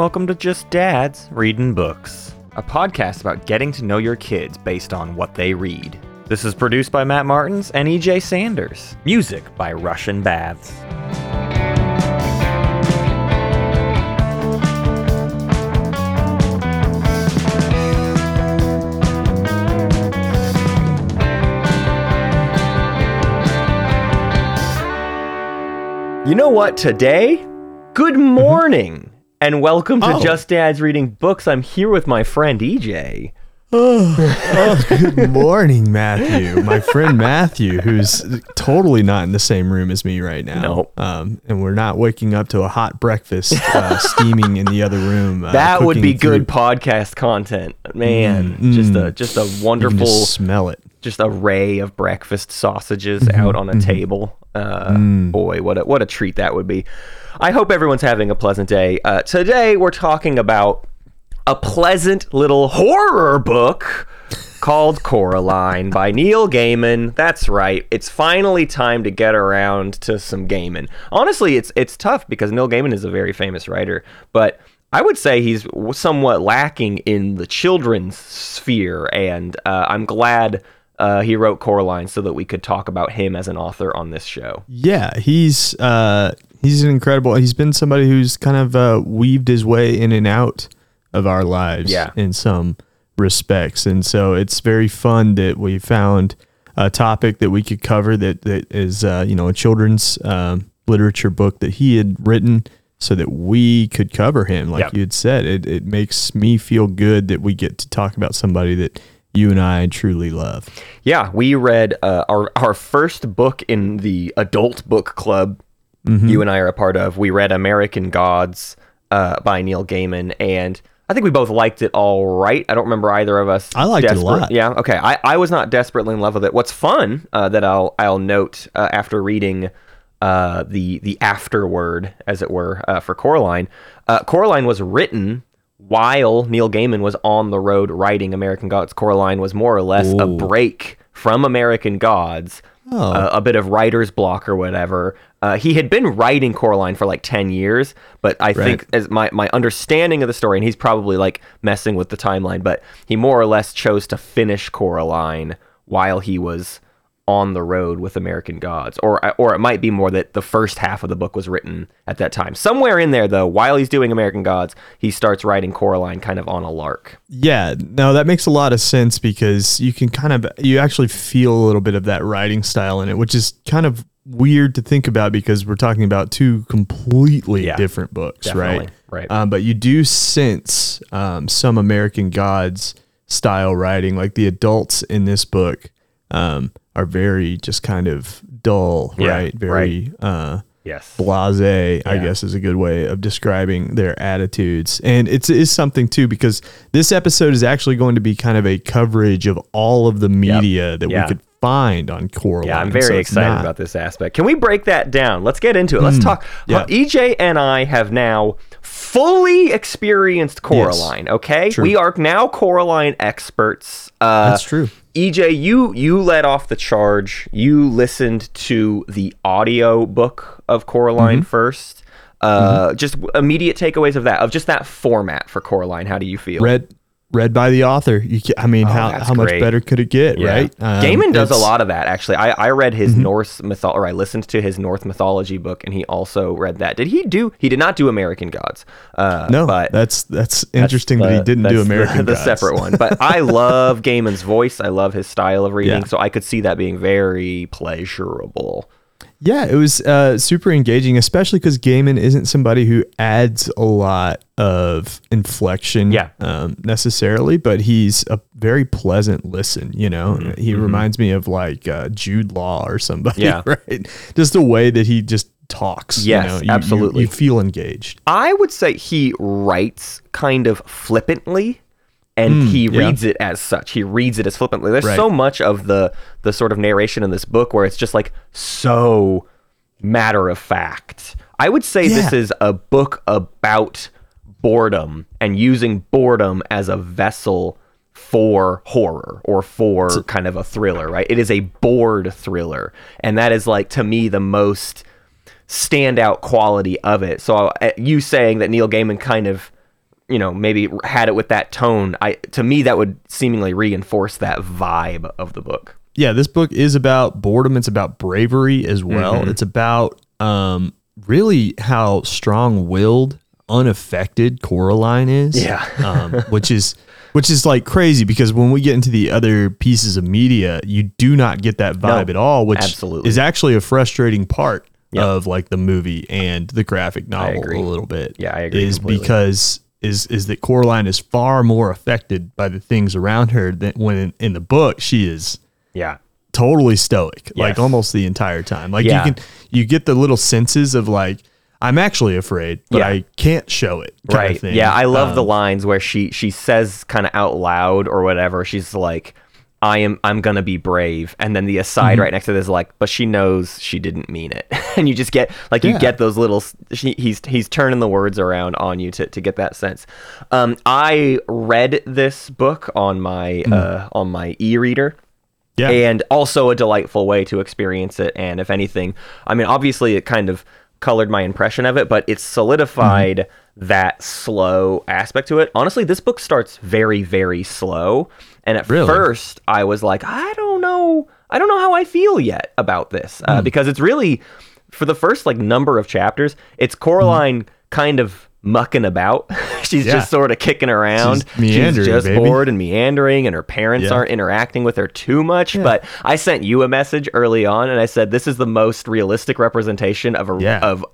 Welcome to Just Dads Reading Books, a podcast about getting to know your kids based on what they read. This is produced by Matt Martins and EJ Sanders. Music by Russian Baths. You know what? Today, good morning and welcome to Oh. Just Dads Reading Books. I'm here with my friend EJ. Oh, good morning, Matthew. My friend Matthew, who's totally not in the same room as me right now. Nope. Um, and we're not waking up to a hot breakfast uh, steaming in the other room. Uh, That would be cooking through- good podcast content, man. Mm, just mm. a just a You can wonderful, just smell it. Just array of breakfast sausages Mm-hmm, out on a table. Uh, Mm. Boy, what a what a treat that would be. I hope everyone's having a pleasant day. Uh, today we're talking about a pleasant little horror book called Coraline by Neil Gaiman. That's right. It's finally time to get around to some Gaiman. Honestly, it's it's tough because Neil Gaiman is a very famous writer, but I would say he's somewhat lacking in the children's sphere, and uh, I'm glad uh, he wrote Coraline so that we could talk about him as an author on this show. Yeah, he's uh, he's an incredible. He's been somebody who's kind of uh, weaved his way in and out of our lives. Yeah. in some respects, and so it's very fun that we found a topic that we could cover that that is uh, you know a children's um, literature book that he had written. So that we could cover him, like Yep. you had said, it, it makes me feel good that we get to talk about somebody that you and I truly love. Yeah, we read uh, our our first book in the adult book club. Mm-hmm. You and I are a part of. We read American Gods uh, by Neil Gaiman, and I think we both liked it all right. I don't remember either of us. I liked it a lot. Yeah, okay. I, I was not desperately in love with it. What's fun uh, that I'll I'll note uh, after reading uh, the the afterword, as it were, uh, for Coraline. Uh, Coraline was written while Neil Gaiman was on the road writing American Gods. Coraline was more or less a break from American Gods, Oh. uh, a bit of writer's block or whatever. Uh, he had been writing Coraline for like 10 years, but I think as my, my understanding of the story, and he's probably like messing with the timeline, but he more or less chose to finish Coraline while he was on the road with American Gods. Or, or it might be more that the first half of the book was written at that time. Somewhere in there, though, while he's doing American Gods, he starts writing Coraline kind of on a lark. Yeah, no, that makes a lot of sense because you can kind of you actually feel a little bit of that writing style in it, which is kind of weird to think about because we're talking about two completely Yeah, different books, right? right. Um, but you do sense um, some American Gods style writing, like the adults in this book um, are very just kind of dull, Yeah, right? Very. Uh, Yes. blase i guess is a good way of describing their attitudes and it's is something too because this episode is actually going to be kind of a coverage of all of the media that Yeah. we could find on Coraline. Yeah, I'm very it's excited not- about this aspect. Can we break that down? Let's get into it. Let's talk. yeah. EJ and I have now fully experienced Coraline. Okay, True. we are now Coraline experts. Uh, That's true. EJ, you you led off the charge. You listened to the audio book of Coraline Mm-hmm. first. Uh, Just immediate takeaways of that, of just that format for Coraline. How do you feel? read read by the author you i mean how, Oh, that's how much great. better could it get Yeah. right Um, Gaiman does a Mm-hmm. lot of that actually. I, I read his Norse mythology, or I listened to his Norse mythology book, and he also read that. Did he do? He did not do American Gods. Uh, no but that's that's interesting that he didn't do that's the- american the, separate one. But I love Gaiman's voice. I love his style of reading, Yeah. so I could see that being very pleasurable. Yeah, it was uh, super engaging, especially because Gaiman isn't somebody who adds a lot of inflection Yeah. um, necessarily, but he's a very pleasant listen. You know, Mm-hmm. he reminds me of like uh, Jude Law or somebody, Yeah. right? Just the way that he just talks. Yes, you know, you- you- absolutely. You, feel engaged. I would say he writes kind of flippantly and he Mm, yeah. reads it as such. He reads it as flippantly. There's Right. so much of the the sort of narration in this book where it's just like so matter of fact. I would say this is a book about boredom and using boredom as a vessel for horror or for kind of a thriller, right? It is a bored thriller. And that is like to me the most standout quality of it. So uh, you saying that Neil Gaiman kind of you know maybe had it with that tone i to me that would seemingly reinforce that vibe of the book yeah, this book is about boredom. It's about bravery as well. Mm-hmm. It's about um, really how strong willed, unaffected Coraline is. Yeah. um, which is which is like crazy because when we get into the other pieces of media, you do not get that vibe No, at all, which absolutely. is actually a frustrating part Yep. of like the movie and the graphic novel a little bit. Yeah, I agree Is completely. because is is that Coraline is far more affected by the things around her than when in, in the book she is yeah totally stoic like almost the entire time like Yeah. you can you get the little senses of like i'm actually afraid but Yeah. i can't show it kind right of thing. yeah i love the Um, lines where she she says kind of out loud or whatever she's like i am i'm gonna be brave and then the aside Mm-hmm. right next to this is like but she knows she didn't mean it and you just get like you get those little she, he's he's turning the words around on you to, to get that sense um i read this book on my Mm. uh on my e-reader yeah and also a delightful way to experience it. And if anything, I mean, obviously it kind of colored my impression of it, but it solidified Mm-hmm. that slow aspect to it. Honestly, this book starts very, very slow. And at Really? first, I was like, I don't know. I don't know how I feel yet about this uh, because it's really, for the first like number of chapters, it's Coraline kind of mucking about. She's. Yeah. just sort of kicking around. She's meandering, just baby. bored and meandering, and her parents Yeah. aren't interacting with her too much. But I sent you a message early on, and I said this is the most realistic representation of a Yeah. of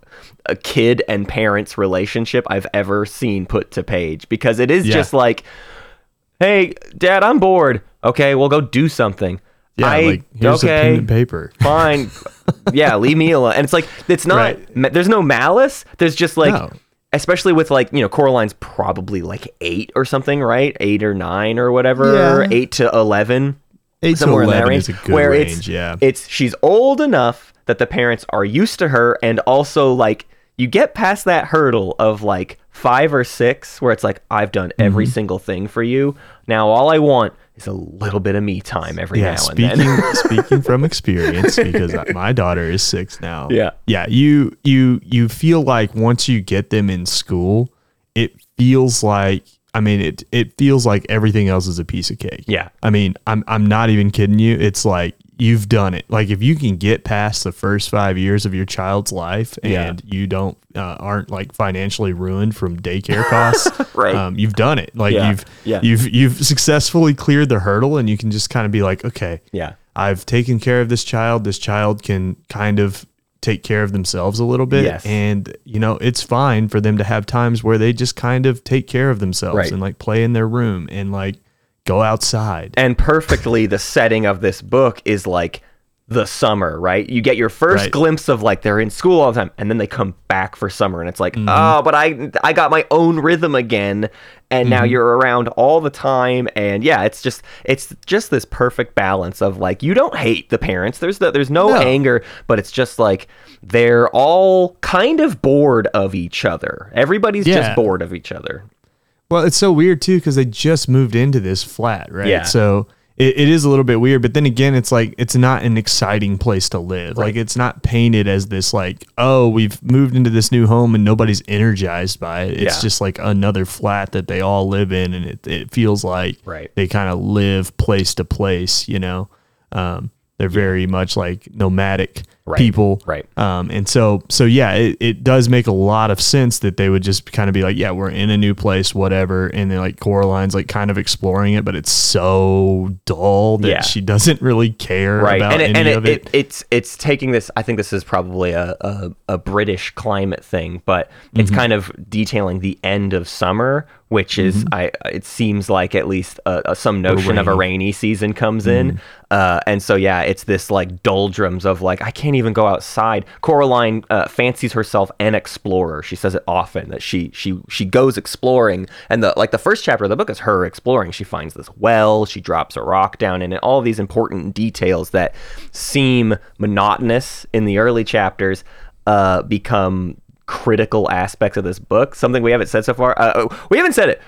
a kid and parents relationship I've ever seen put to page because it is Yeah. just like, hey, Dad, I'm bored. Okay, we'll go do something. yeah I, like here's a pen okay, and paper fine. yeah, leave me alone. And it's like it's not. Right. ma- There's no malice. There's just like, No. especially with like you know, Coraline's probably like eight or something, right? Eight or nine or whatever. Yeah. Eight to eleven. Eight to somewhere in that 11 range. is a good where range, it's yeah. it's she's old enough that the parents are used to her, and also like you get past that hurdle of like five or six, where it's like I've done every Mm-hmm. single thing for you. Now all I want is a little bit of me time every yeah now speaking and then. speaking from experience because my daughter is six now Yeah. yeah you you you feel like once you get them in school it feels like i mean it it feels like everything else is a piece of cake Yeah. i mean i'm i'm not even kidding you it's like you've done it like if you can get past the first five years of your child's life and Yeah. you don't uh, aren't like financially ruined from daycare costs Right. um, you've done it like Yeah. you've Yeah. you've you've successfully cleared the hurdle and you can just kind of be like okay yeah. I've taken care of this child. This child can kind of take care of themselves a little bit. Yes. And, you know, it's fine for them to have times where they just kind of take care of themselves Right. and like play in their room and like go outside. and perfectly the setting of this book is like the summer, right? You get your first Right. glimpse of like they're in school all the time and then they come back for summer and it's like, Mm-hmm. "Oh, but I I got my own rhythm again and now Mm-hmm. you're around all the time and yeah, it's just it's just this perfect balance of like you don't hate the parents. There's no, there's no, No. anger, but it's just like they're all kind of bored of each other. Everybody's Yeah. just bored of each other. Well, it's so weird too because they just moved into this flat, right? Yeah. So it, it is a little bit weird, but then again, it's like it's not an exciting place to live. Like it's not painted as this like, oh, we've moved into this new home and nobody's energized by it. It's Yeah. just like another flat that they all live in, and it it feels like Right. they kind of live place to place. You know, um, they're very much like nomadic Right. people, Right. um, and so, so yeah, it, it does make a lot of sense that they would just kind of be like, yeah, we're in a new place, whatever. And then like Coraline's like kind of exploring it, but it's so dull that Yeah. she doesn't really care right about and, it, any and it, of it. it, it's it's taking this i think this is probably a, a, a british climate thing but it's Mm-hmm. kind of detailing the end of summer which is Mm-hmm. i it seems like at least uh, uh, some notion of a rainy. rainy season comes Mm-hmm. in uh, and so yeah it's this like doldrums of like i can't even go outside. Coraline uh, fancies herself an explorer. She says it often that she she she goes exploring and the like the first chapter of the book is her exploring. She finds this well she drops a rock down in it all these important details that seem monotonous in the early chapters uh, become critical aspects of this book. Something we haven't said so far uh, we haven't said it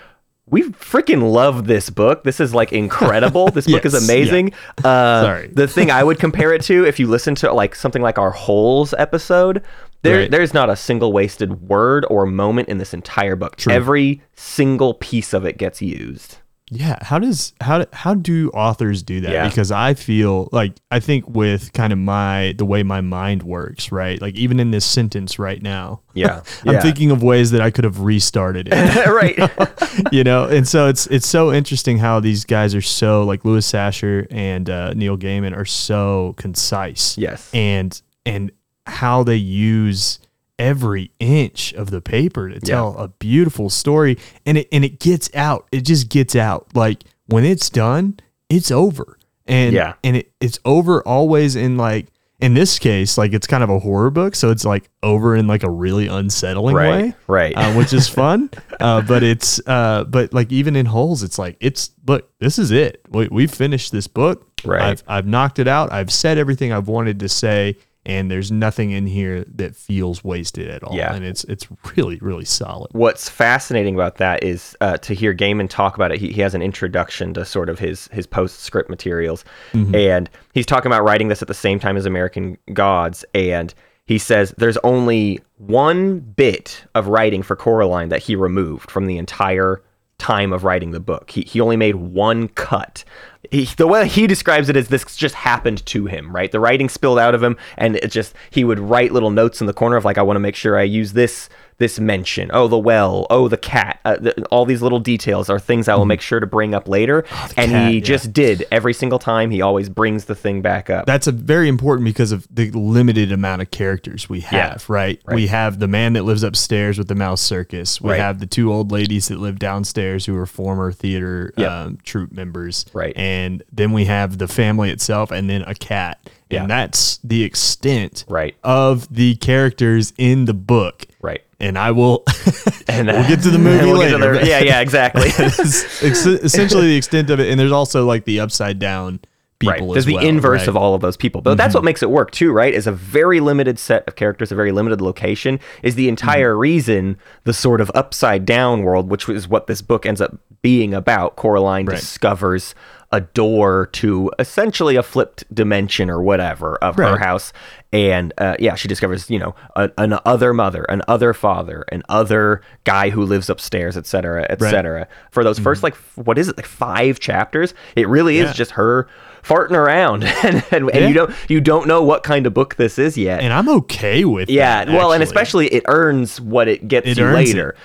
we freaking love this book. This is like incredible. This book is Yes, amazing. Uh, Sorry. The thing I would compare it to, if you listen to like something like our holes episode, There, Right. there's not a single wasted word or moment in this entire book. Every single piece of it gets used. Yeah, how does how how do authors do that? Yeah. Because I feel like I think with kind of my the way my mind works, right? Like even in this sentence right now, Yeah, I'm yeah. thinking of ways that I could have restarted it. right. you know, and so it's it's so interesting how these guys are so like Louis Sachar and uh, Neil Gaiman are so concise. Yes. and and how they use every inch of the paper to tell a beautiful story. And it and it gets out. It just gets out. Like when it's done it's over. And Yeah. and it, it's over always in like in this case like it's kind of a horror book so it's like over in like a really unsettling Right, way right. uh, which is fun. Uh, but it's uh, but like even in holes it's like it's look this is it. We, we've finished this book. Right. I've, I've knocked it out. I've said everything i've wanted to say and there's nothing in here that feels wasted at all Yeah. and it's it's really really solid What's fascinating about that is uh, to hear Gaiman talk about it. He, he has an introduction to sort of his his postscript materials, and he's talking about writing this at the same time as American Gods, and he says there's only one bit of writing for Coraline that he removed from the entire time of writing the book. He, he only made one cut. He, the way he describes it is this just happened to him, right? The writing spilled out of him, and it just he would write little notes in the corner of like, I want to make sure I use this this mention. Oh, the well. Oh, the cat. Uh, the, all these little details are things I will make sure to bring up later. and cat, he yeah. just did every single time. He always brings the thing back up. that's a very important because of the limited amount of characters we Yeah. have right? we have the man that lives upstairs with the mouse circus we Right. have the two old ladies that live downstairs who are former theater Yep. um, troupe members Right. and then we have the family itself and then a cat Yeah. and that's the extent Right. of the characters in the book right. and I will And we'll get to the uh, movie we'll later. the- yeah, yeah, exactly. Essentially the extent of it and there's also like the upside down people Right. There's the well, inverse right? of all of those people. But that's mm-hmm. what makes it work too, right? Is a very limited set of characters, a very limited location, is the entire mm-hmm. reason the sort of upside down world, which is what this book ends up being about. Coraline Right. discovers a door to essentially a flipped dimension or whatever of her house. And uh, yeah, she discovers, you know, a, an other mother, an other father, an other guy who lives upstairs, et cetera, et Right. cetera. For those first, like, what is it, like five chapters? It really Yeah. is just her farting around, and, and, and you don't you don't know what kind of book this is yet. and I'm okay with it. yeah, that, well, and especially it earns what it gets It you later. It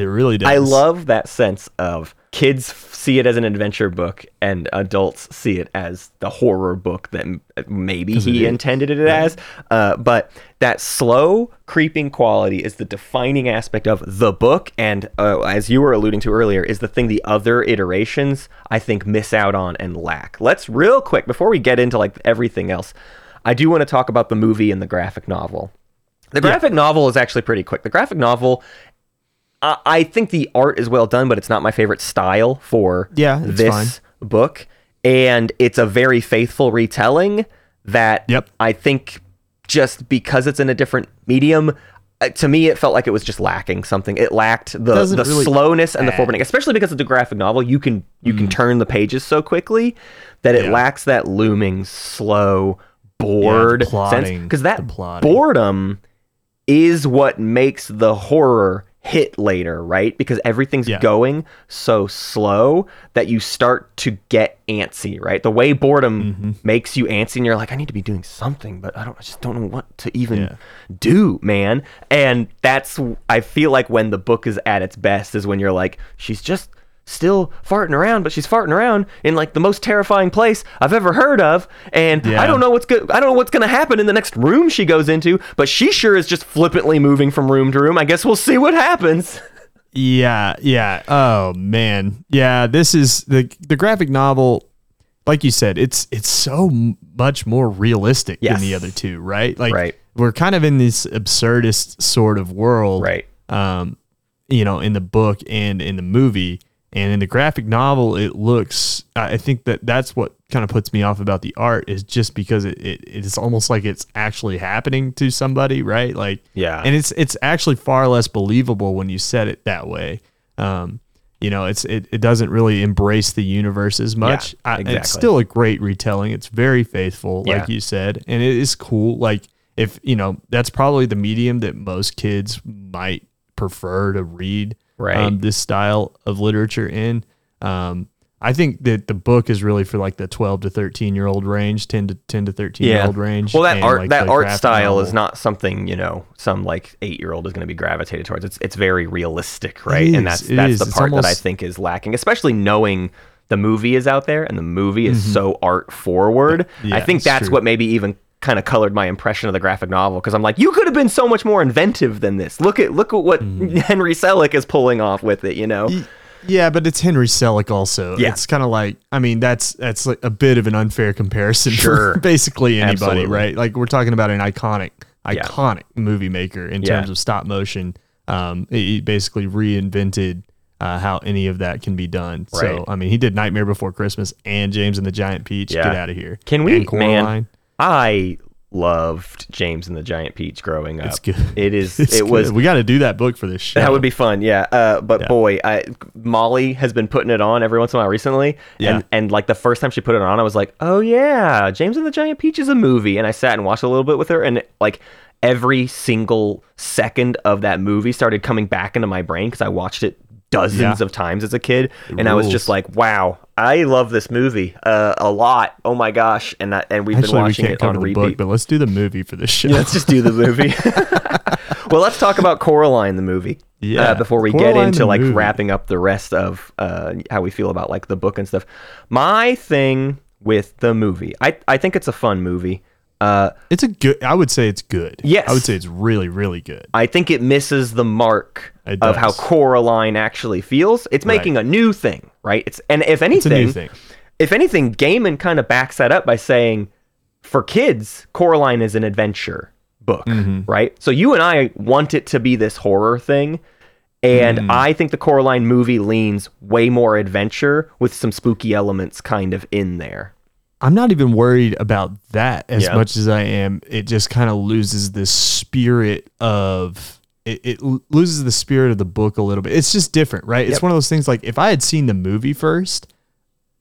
really does. I love that sense of kids see it as an adventure book and adults see it as the horror book that maybe he is. intended it as. Uh, but that slow creeping quality is the defining aspect of the book. And uh, as you were alluding to earlier, is the thing the other iterations I think miss out on and lack. Let's real quick before we get into like everything else. I do want to talk about the movie and the graphic novel. The graphic novel is actually pretty quick. The graphic novel I I think the art is well done, but it's not my favorite style for Yeah, this fine. book. And it's a very faithful retelling that Yep. I think just because it's in a different medium, uh, to me it felt like it was just lacking something. It lacked the, Doesn't the really slowness and the add. foreboding, especially because it's a graphic novel. You can you can turn the pages so quickly that it Mm. Yeah. lacks that looming, slow, bored sense. plotting, Because that boredom is what makes the horror hit later, right? Because everything's Yeah. going so slow that you start to get antsy, right? The way boredom Mm-hmm. makes you antsy and you're like, I need to be doing something, but I don't I just don't know what to even Yeah. do, man. And that's I feel like when the book is at its best is when you're like, she's just still farting around, but she's farting around in like the most terrifying place I've ever heard of. And Yeah. I don't know what's good I don't know what's gonna happen in the next room she goes into, but she sure is just flippantly moving from room to room. I guess we'll see what happens. Yeah, yeah. Oh man, yeah. This is the the graphic novel. Like you said, it's it's so much more realistic Yes. than the other two, right? Like Right. we're kind of in this absurdist sort of world, Right. Um, you know, in the book and in the movie, and in the graphic novel, it looks. I think that that's what kind of puts me off about the art is just because it, it it's almost like it's actually happening to somebody, right? Like Yeah. and it's it's actually far less believable when you said it that way. Um, you know, it's it, it doesn't really embrace the universe as much. Yeah, I, It's still a great retelling. It's very faithful, like you said, and it is cool. Like if you know that's probably the medium that most kids might prefer to read Right. um, this style of literature in. Um, I think that the book is really for like the 12 to 13 year old range, 10 to 10 to 13 year old range. Well, that art like, that art style is not something you know some like eight year old is going to be gravitated towards. It's it's very realistic, right? and that's that's is. the part that I think is lacking, especially knowing the movie is out there and the movie is so art forward. I Mm-hmm. Think that's true. what maybe even kind of colored my impression of the graphic novel because I'm like, you could have been so much more inventive than this. Look at look at what Mm-hmm. Henry Selick is pulling off with it. You know, Yeah, but it's Henry Selick also. Yeah. It's kind of like I mean that's that's like a bit of an unfair comparison Sure. for basically anybody, Absolutely. right? Like we're talking about an iconic Yeah. iconic movie maker in Yeah. terms of stop motion. Um, he basically reinvented uh, how any of that can be done. Right. So I mean, he did Nightmare Before Christmas and James and the Giant Peach. Yeah. Get out of here. Can we, man? I loved James and the Giant Peach growing up. It's good. It is. It's it was. good. We got to do that book for this show. That would be fun, yeah. Uh, but boy, I, Molly has been putting it on every once in a while recently, Yeah. and and like the first time she put it on, I was like, oh yeah, James and the Giant Peach is a movie, and I sat and watched a little bit with her, and like every single second of that movie started coming back into my brain because I watched it dozens Yeah. of times as a kid, and I was just like, wow, I love this movie uh, a lot. Oh my gosh, and that, and we've been Actually, we watching can't it on repeat. book, but let's do the movie for this show. Let's just do the movie. well, let's talk about Coraline the movie. Yeah, Uh, before we Coraline get into like movie. wrapping up the rest of uh, how we feel about like the book and stuff. My thing with the movie, I I think it's a fun movie. Uh, It's a good. I would say it's good. Yes. I would say it's really, really good. I think it misses the mark of how. Coraline actually feels. It's making a new thing, right? It's and if It's a anything, new thing. if anything, Gaiman kind of backs that up by saying, for kids, Coraline is an adventure book, Mm-hmm. right? So you and I want it to be this horror thing. And Mm. I think the Coraline movie leans way more adventure with some spooky elements kind of in there. I'm not even worried about that as Yeah. much as I am. It just kind of loses the spirit of it, it loses the spirit of the book a little bit. It's just different, right? It's one of those things like if I had seen the movie first,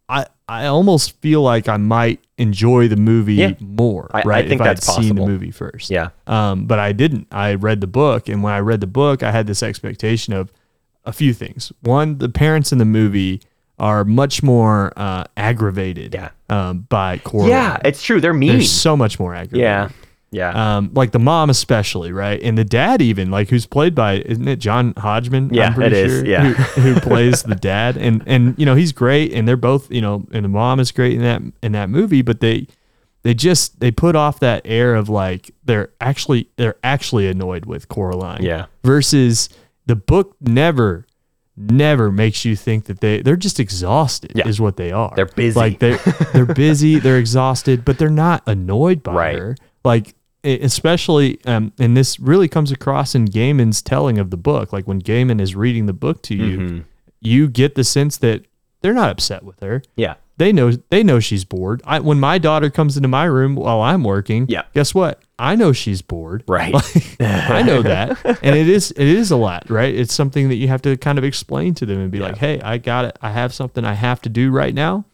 I I almost feel like I might enjoy the movie Yeah. more, I- I right? think if that's I'd seen the movie first. Yeah. Um, but I didn't. I read the book, and when I read the book, I had this expectation of a few things. One, the parents in the movie are much more uh, aggravated Yeah. um, by Coraline. Yeah, it's true. They're mean. They're so much more aggravated. yeah. Yeah. Um, like the mom especially, right? And the dad even, like who's played by isn't it John Hodgman? Yeah, I'm pretty it is, sure, yeah. Who, who plays the dad. And and you know, he's great and they're both, you know, and the mom is great in that in that movie, but they they just they put off that air of like they're actually they're actually annoyed with Coraline. Yeah. Versus the book never never makes you think that they they're just exhausted Yeah. is what they are. They're busy. Like they're they're busy, they're exhausted, but they're not annoyed by Right. her. Like especially um and this really comes across in Gaiman's telling of the book. Like when Gaiman is reading the book to you, Mm-hmm. you get the sense that they're not upset with her. yeah. They know they know she's bored. I, when my daughter comes into my room while I'm working, Yeah. guess what? I know she's bored. Right. I know that, and it is it is a lot, right? It's something that you have to kind of explain to them and be like, "Hey, I got it. I have something I have to do right now."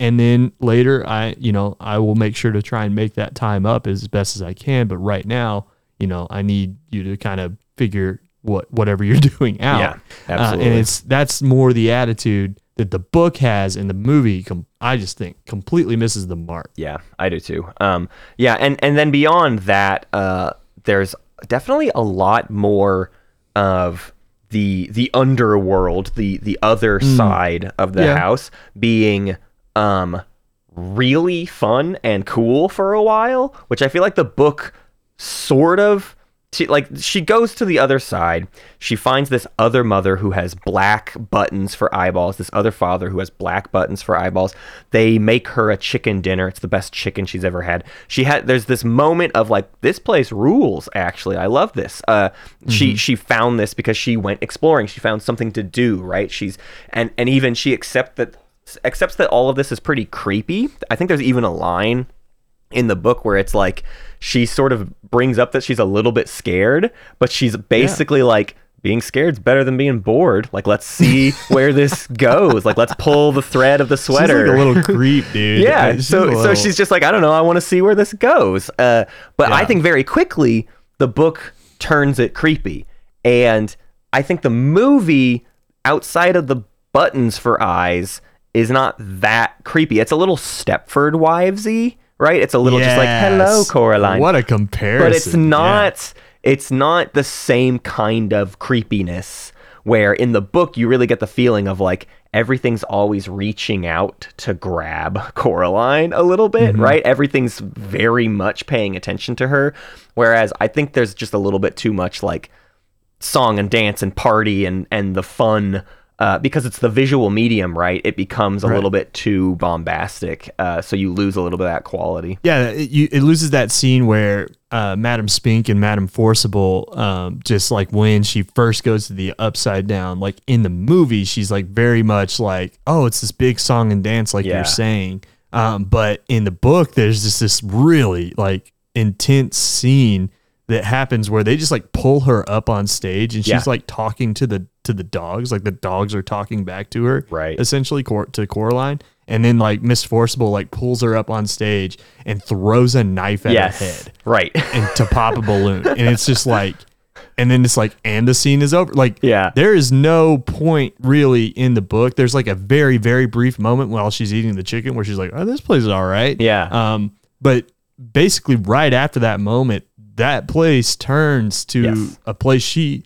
And then later, I you know I will make sure to try and make that time up as best as I can. But right now, you know, I need you to kind of figure what whatever you're doing out. Yeah, Uh, absolutely. and it's that's more the attitude that the book has, and the movie. Com- I just think completely misses the mark. Yeah, I do too. Um, yeah, and and then beyond that, uh, there's definitely a lot more of the the underworld, the the other side of the Yeah. house being um really fun and cool for a while, which I feel like the book sort of she, like she goes to the other side. She finds this other mother who has black buttons for eyeballs. This other father who has black buttons for eyeballs. They make her a chicken dinner. It's the best chicken she's ever had. She had. There's this moment of like this place rules. Actually, I love this. Uh, she she found this because she went exploring. She found something to do. Right. She's and and even she accept that accepts that all of this is pretty creepy. I think there's even a line in the book where it's like she sort of brings up that she's a little bit scared, but she's basically like being scared's better than being bored. Like, let's see where this goes. Like, let's pull the thread of the She's sweater. like a little creep, dude. yeah. She's So, so she's just like, I don't know. I want to see where this goes. Uh, but I think very quickly the book turns it creepy, and I think the movie, outside of the buttons for eyes, is not that creepy. It's a little Stepford Wivesy, right? It's a little just like, hello, Yes. Coraline What a comparison. but it's yeah. not it's not the same kind of creepiness where in the book you really get the feeling of like everything's always reaching out to grab Coraline a little bit, Mm-hmm. right? Everything's very much paying attention to her whereas I think there's just a little bit too much like song and dance and party and and the fun uh, because it's the visual medium, right? It becomes a Right. little bit too bombastic, uh, so you lose a little bit of that quality. Yeah, it, you, it loses that scene where uh, Madam Spink and Madam Forcible, um, just like when she first goes to the upside down, like in the movie, she's like very much like, oh, it's this big song and dance, like Yeah. you're saying. Um, but in the book, there's just this really like intense scene that happens where they just like pull her up on stage and she's Yeah. like talking to the to the dogs, like the dogs are talking back to her, Right. essentially Cor- to Coraline. And then like Miss Forcible like pulls her up on stage and throws a knife at yes, her head right. and to pop a balloon. And it's just like and then it's like and the scene is over. Like Yeah. there is no point really in the book. There's like a very, very brief moment while she's eating the chicken where she's like, Oh, this place is all right. Yeah. Um, but basically right after that moment, that place turns to Yes. a place she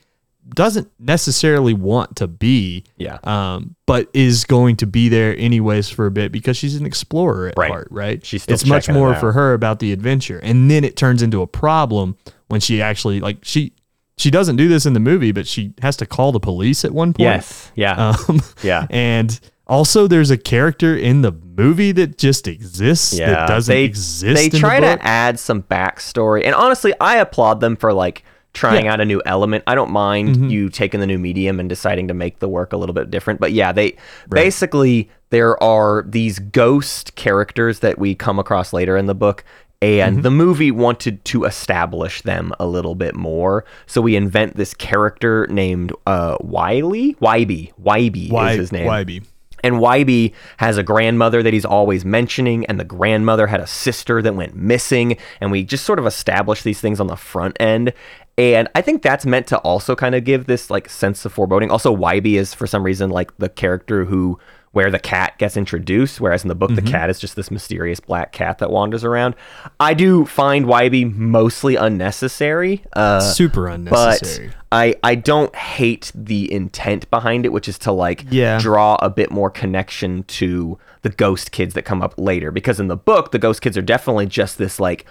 doesn't necessarily want to be Yeah. um, but is going to be there anyways for a bit because she's an explorer at Right. heart, right? She's still it's much checking it more for her about the adventure, and then it turns into a problem when she actually like she she doesn't do this in the movie, but she has to call the police at one point. Yes. Yeah. Um, yeah. and also there's a character in the movie that just exists Yeah. that doesn't they, exist. They in the try book. to add some backstory, and honestly, I applaud them for like trying Yeah. out a new element. I don't mind Mm-hmm. you taking the new medium and deciding to make the work a little bit different. But yeah, they basically there are these ghost characters that we come across later in the book. Mm-hmm. And the movie wanted to establish them a little bit more. So we invent this character named uh, Wiley? Wybie. Wybie is his name. Wybie. And Wybie has a grandmother that he's always mentioning, and the grandmother had a sister that went missing, and we just sort of established these things on the front end. And I think that's meant to also kind of give this like sense of foreboding. Also, Wybie is for some reason like the character who where the cat gets introduced, whereas in the book the cat is just this mysterious black cat that wanders around. I do find Wybie mostly unnecessary. Uh, Super unnecessary. but I I don't hate the intent behind it, which is to like Yeah. draw a bit more connection to the ghost kids that come up later. Because in the book, the ghost kids are definitely just this like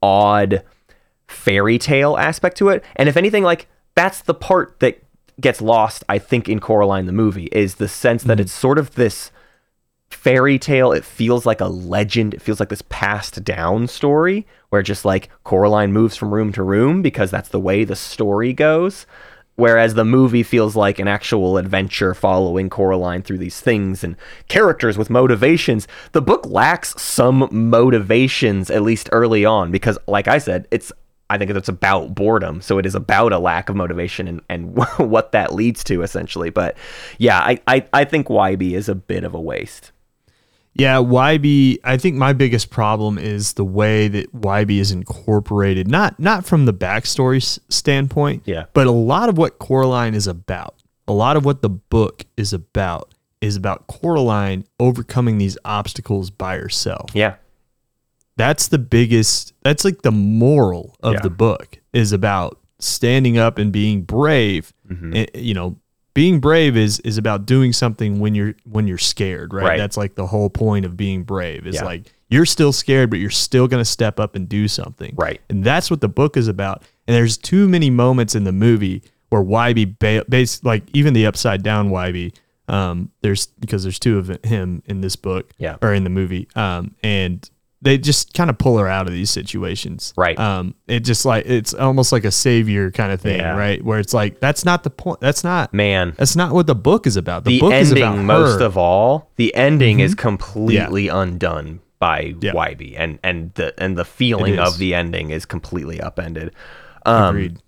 odd fairy tale aspect to it. And if anything, like that's the part that gets lost, I think, in Coraline the movie, is the sense that mm-hmm. it's sort of this fairy tale. It feels like a legend. It feels like this passed down story where just like Coraline moves from room to room because that's the way the story goes. Whereas the movie feels like an actual adventure following Coraline through these things and characters with motivations. The book lacks some motivations, at least early on, because, like I said, it's I think it's about boredom. So it is about a lack of motivation and, and what that leads to, essentially. But yeah, I, I, I think Wybie is a bit of a waste. Yeah, Wybie. I think my biggest problem is the way that Wybie is incorporated. Not not from the backstory s- standpoint. Yeah. But a lot of what Coraline is about, a lot of what the book is about, is about Coraline overcoming these obstacles by herself. Yeah. That's the biggest. That's like the moral of Yeah. the book is about standing up and being brave. Mm-hmm. Eh, you know, being brave is is about doing something when you're when you're scared, right? Right. That's like the whole point of being brave. Is Yeah. like you're still scared, but you're still going to step up and do something. Right. And that's what the book is about. And there's too many moments in the movie where Wybie, ba- base, like even the upside down Wybie, um, there's because there's two of him in this book, Yeah. or in the movie, um, and they just kind of pull her out of these situations, Right. Um, it just like it's almost like a savior kind of thing, Yeah. right? Where it's like that's not the point. That's not Man. that's not what the book is about. The, The book is ending, about most her. Mm-hmm. of all, the ending is completely undone by Yeah. Wybie, and and the and the feeling of the ending is completely upended. Um, Agreed.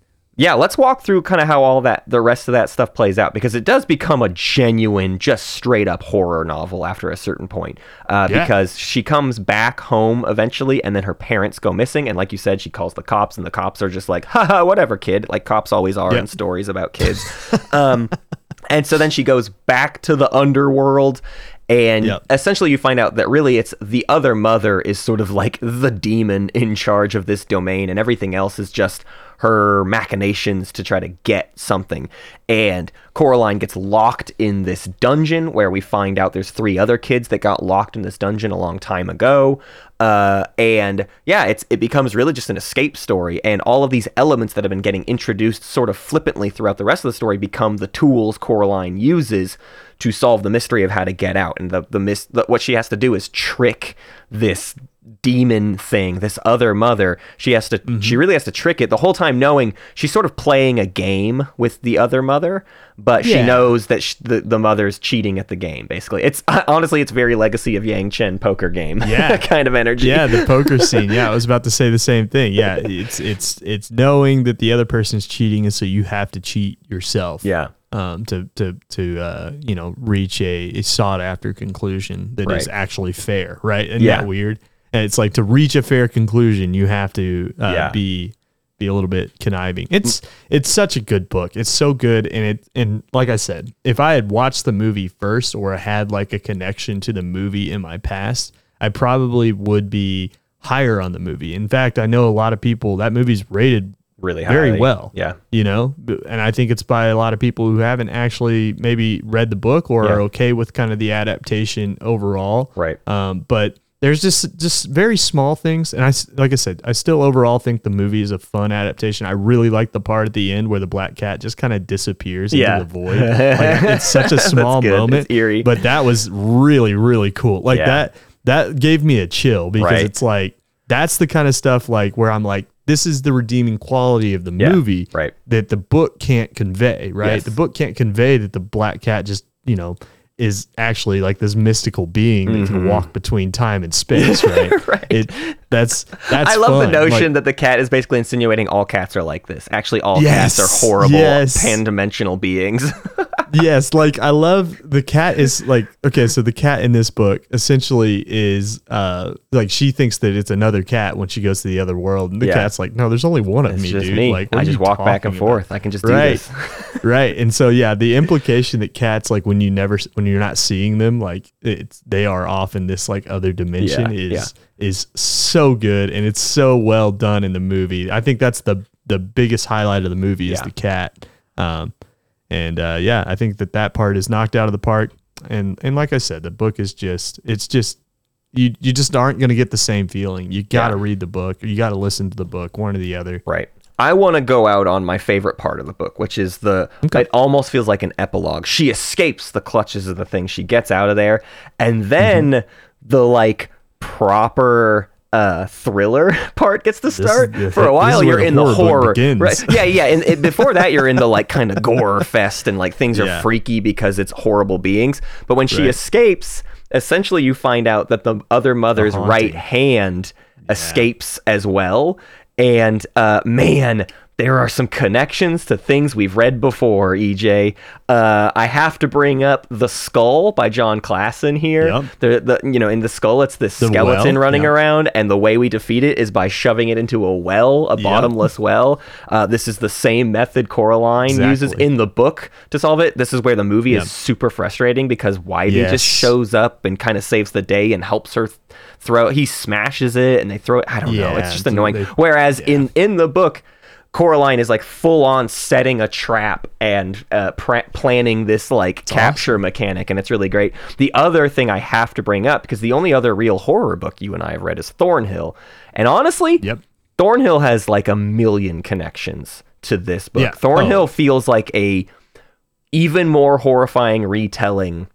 Yeah, let's walk through kind of how all that the rest of that stuff plays out because it does become a genuine, just straight up horror novel after a certain point. Uh, Yeah. Because she comes back home eventually, and then her parents go missing, and like you said, she calls the cops, and the cops are just like, "Haha, whatever, kid." Like cops always are Yeah. in stories about kids. um, and so then she goes back to the underworld. And Yep. essentially, you find out that really it's the other mother is sort of like the demon in charge of this domain, and everything else is just her machinations to try to get something. And Coraline gets locked in this dungeon where we find out there's three other kids that got locked in this dungeon a long time ago. Uh, and yeah, it's it becomes really just an escape story, and all of these elements that have been getting introduced sort of flippantly throughout the rest of the story become the tools Coraline uses to solve the mystery of how to get out. And the the, mis- the what she has to do is trick this demon thing, this other mother. She has to Mm-hmm. she really has to trick it the whole time knowing she's sort of playing a game with the other mother, but she knows that sh- the the mother's cheating at the game basically. It's honestly it's very legacy of Yangchen poker game. Yeah. kind of energy. Yeah, the poker scene. Yeah, I was about to say the same thing. Yeah, it's it's it's knowing that the other person's cheating, and so you have to cheat yourself. Yeah. Um, to to to uh, you know reach a, a sought after conclusion that is Right. actually fair, right? Isn't Yeah. that weird? And it's like to reach a fair conclusion, you have to uh, Yeah. be be a little bit conniving. It's it's such a good book. It's so good, and it and like I said, if I had watched the movie first or had like a connection to the movie in my past, I probably would be higher on the movie. In fact, I know a lot of people that movie's rated Really very well. Yeah. You know, and I think it's by a lot of people who haven't actually maybe read the book or Yeah. are okay with kind of the adaptation overall. Right. Um, but there's just just very small things, and I like I said, I still overall think the movie is a fun adaptation. I really like the part at the end where the black cat just kind of disappears Yeah. into the void. Like, it's such a small moment, It's eerie. but that was really really cool. Like Yeah. that that gave me a chill because Right. it's like that's the kind of stuff like where I'm like this is the redeeming quality of the Yeah, movie right. that the book can't convey, right? Yes. The book can't convey that the black cat just, you know, is actually like this mystical being that can walk between time and space, right? Mm-hmm. Right. It that's that's I love the notion Like, that the cat is basically insinuating all cats are like this. Actually, all Yes, cats are horrible, yes. pan-dimensional beings. yes, like I love the cat is like okay, so the cat in this book essentially is uh like she thinks that it's another cat when she goes to the other world, and the Yeah. cat's like, no, there's only one of it's me, just dude. me. Like, I just walk back and about? forth. I can just do Right. this. right and so yeah the implication that cats like when you never when you're not seeing them like it's they are off in this like other dimension Yeah, is is so good and it's so well done in the movie. I think that's the the biggest highlight of the movie is the cat. Um and uh yeah i think that that part is knocked out of the park. And and like i said the book is just it's just you you just aren't going to get the same feeling. You got to Yeah. read the book. Or you got to listen to the book one or the other. Right. I want to go out on my favorite part of the book, which is the. It almost feels like an epilogue. She escapes the clutches of the thing. She gets out of there, and then Mm-hmm. the like proper uh thriller part gets to start. the- For a while, you're in the horror. Right. Yeah, yeah. And it, before that, you're in the like kind of gore fest, and like things are Yeah. freaky because it's horrible beings. But when she Right. escapes, essentially, you find out that the other mother's haunting. right hand escapes as well. And uh, man, there are some connections to things we've read before, EJ. Uh, I have to bring up The Skull by Jon Klassen here. Yep. The, the you know in the skull it's this The skeleton well, running yeah. around, and the way we defeat it is by shoving it into a well, a bottomless well. Uh, this is the same method Coraline uses in the book to solve it. This is where the movie Yep. is super frustrating because Whitey Yes. just shows up and kind of saves the day and helps her th- throw. He smashes it and they throw it. I don't know. It's just annoying. they- Whereas in in the book. Coraline is like full on setting a trap and uh, pr- planning this like capture mechanic, and it's really great. The other thing I have to bring up because the only other real horror book you and I have read is Thornhill, and honestly, Yep. Thornhill has like a million connections to this book. Yeah. Thornhill Oh. feels like a even more horrifying retelling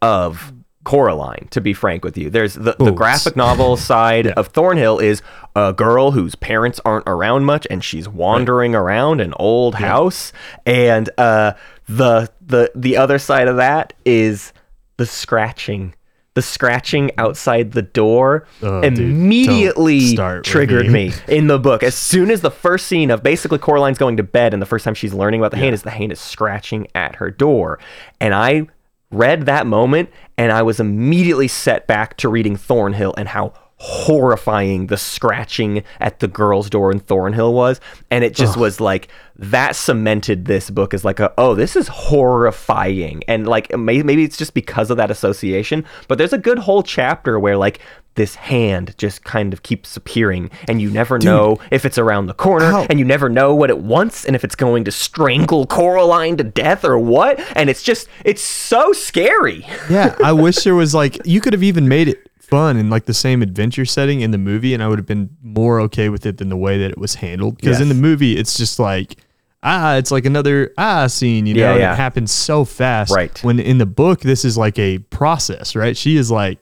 of Coraline, to be frank with you. There's the, the graphic novel side Yeah. of Thornhill is a girl whose parents aren't around much and she's wandering around an old house. And uh, the the the other side of that is the scratching the scratching outside the door Oh, immediately with triggered me. me in the book. As soon as the first scene of basically Coraline's going to bed and the first time she's learning about the hand is the hand is scratching at her door. And I read that moment and I was immediately set back to reading Thornhill and how horrifying the scratching at the girl's door in Thornhill was. And it just was like that cemented this book as like a oh this is horrifying. And like may- maybe it's just because of that association but there's a good whole chapter where like this hand just kind of keeps appearing and you never know if it's around the corner How- and you never know what it wants and if it's going to strangle Coraline to death or what. And it's just it's so scary. Yeah, I wish there was like you could have even made it fun in like the same adventure setting in the movie, and I would have been more okay with it than the way that it was handled. Because in the movie, it's just like ah, it's like another ah scene, you know, Yeah, and yeah. it happens so fast. Right. When in the book, this is like a process, right? She is like.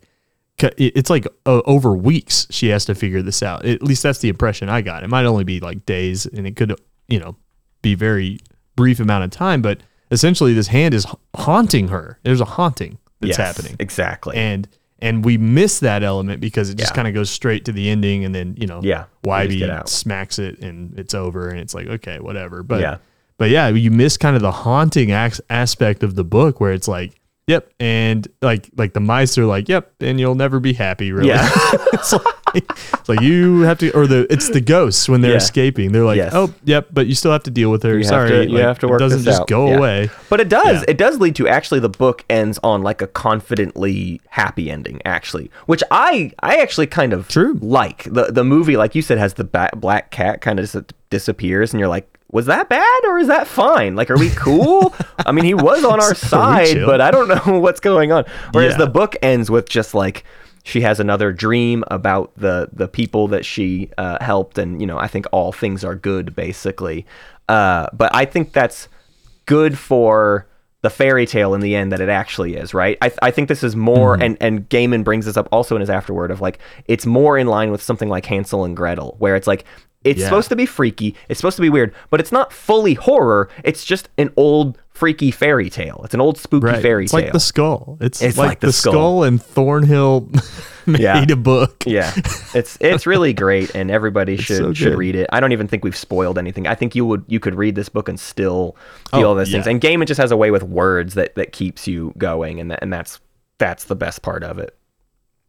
It's like uh, over weeks she has to figure this out. At least that's the impression I got. It might only be like days, and it could, you know, be very brief amount of time. But essentially, this hand is haunting her. There's a haunting that's Yes, happening exactly and and we miss that element because it just Yeah. kind of goes straight to the ending and then you know Yeah, Wybie smacks it and it's over and it's like okay whatever but Yeah. but yeah you miss kind of the haunting ac- aspect of the book where it's like yep and like like the mice are like yep and you'll never be happy really Yeah. it's like it's like you have to or the it's the ghosts when they're Yeah. escaping they're like Yes. oh yep but you still have to deal with her You have sorry to- you Like, have to work it doesn't just out. go Yeah. away But it does. Yeah. It does lead to actually the book ends on like a confidently happy ending, actually, which I I actually kind of True. like. the The movie, like you said, has the ba- black cat kind of dis- disappears, and you're like, was that bad or is that fine? Like, are we cool? I mean, he was on our So side, but I don't know what's going on. Whereas Yeah. the book ends with just like. She has another dream about the the people that she uh, helped, and you know I think all things are good, basically. Uh, but I think that's good for the fairy tale in the end that it actually is, right? I, I think this is more, Mm-hmm. and, and Gaiman brings this up also in his afterword of like, it's more in line with something like Hansel and Gretel, where it's like, it's Yeah. supposed to be freaky, it's supposed to be weird, but it's not fully horror. It's just an old freaky fairy tale. It's an old spooky right fairy it's tale. It's like the skull it's, It's like, like the, the skull. skull. and thornhill made Yeah. a book yeah, it's it's really great, and everybody should so should read it. I don't even think we've spoiled anything. I think you would you could read this book and still feel Oh, all those things. yeah. And Gaiman just has a way with words that that keeps you going, and that, and that's that's the best part of it.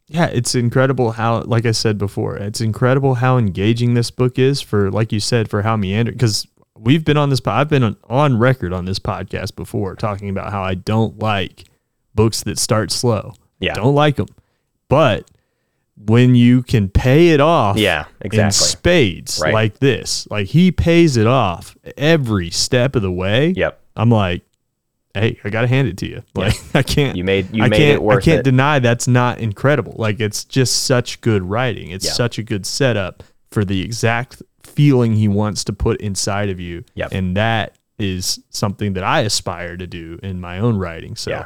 Yeah it's incredible how like i said before it's incredible how engaging this book is for like you said for how meander because we've been on this po- i've been on, on record on this podcast before talking about how i don't like books that start slow Yeah. don't like them but when you can pay it off Yeah, in exactly. spades Right. like this like he pays it off every step of the way Yep. i'm like hey i gotta hand it to you like i can't You made you I made can't, it worth I can't it. deny that's not incredible. Like it's just such good writing. It's Yeah. such a good setup for the exact feeling he wants to put inside of you. Yep. And that is something that I aspire to do in my own writing. So Yeah.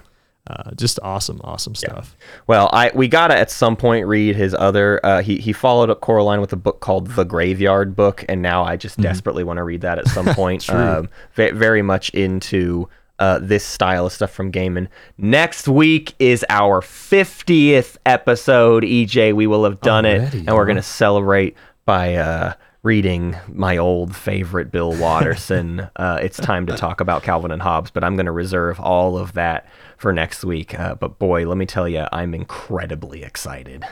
uh, just awesome, awesome stuff. Well, I we gotta at some point read his other. Uh, he he followed up Coraline with a book called The Graveyard Book, and now I just desperately want to read that at some point. Mm-hmm. True. Um, ve- very much into. Uh, this style of stuff from Gaiman. Next week is our 50th episode, EJ. We will have done it, Already, and we're going to celebrate by uh, reading my old favorite Bill Watterson. uh, it's time to talk about Calvin and Hobbes, but I'm going to reserve all of that for next week. Uh, but boy, let me tell you, I'm incredibly excited.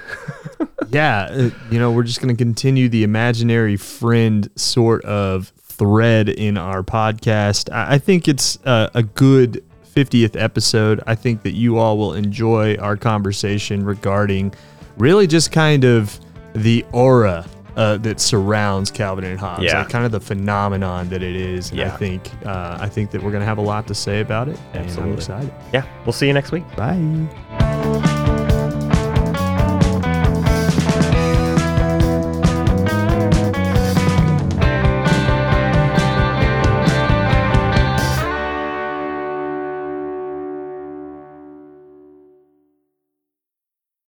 yeah, uh, you know, we're just going to continue the imaginary friend sort of thread in our podcast. I, think it's uh, a good 50th episode. I think that you all will enjoy our conversation regarding really just kind of the aura. Uh, that surrounds Calvin and Hobbes, Yeah. like kind of the phenomenon that it is. And I think uh, I think that we're gonna have a lot to say about it, and I'm Absolutely. excited. Yeah, we'll see you next week. Bye.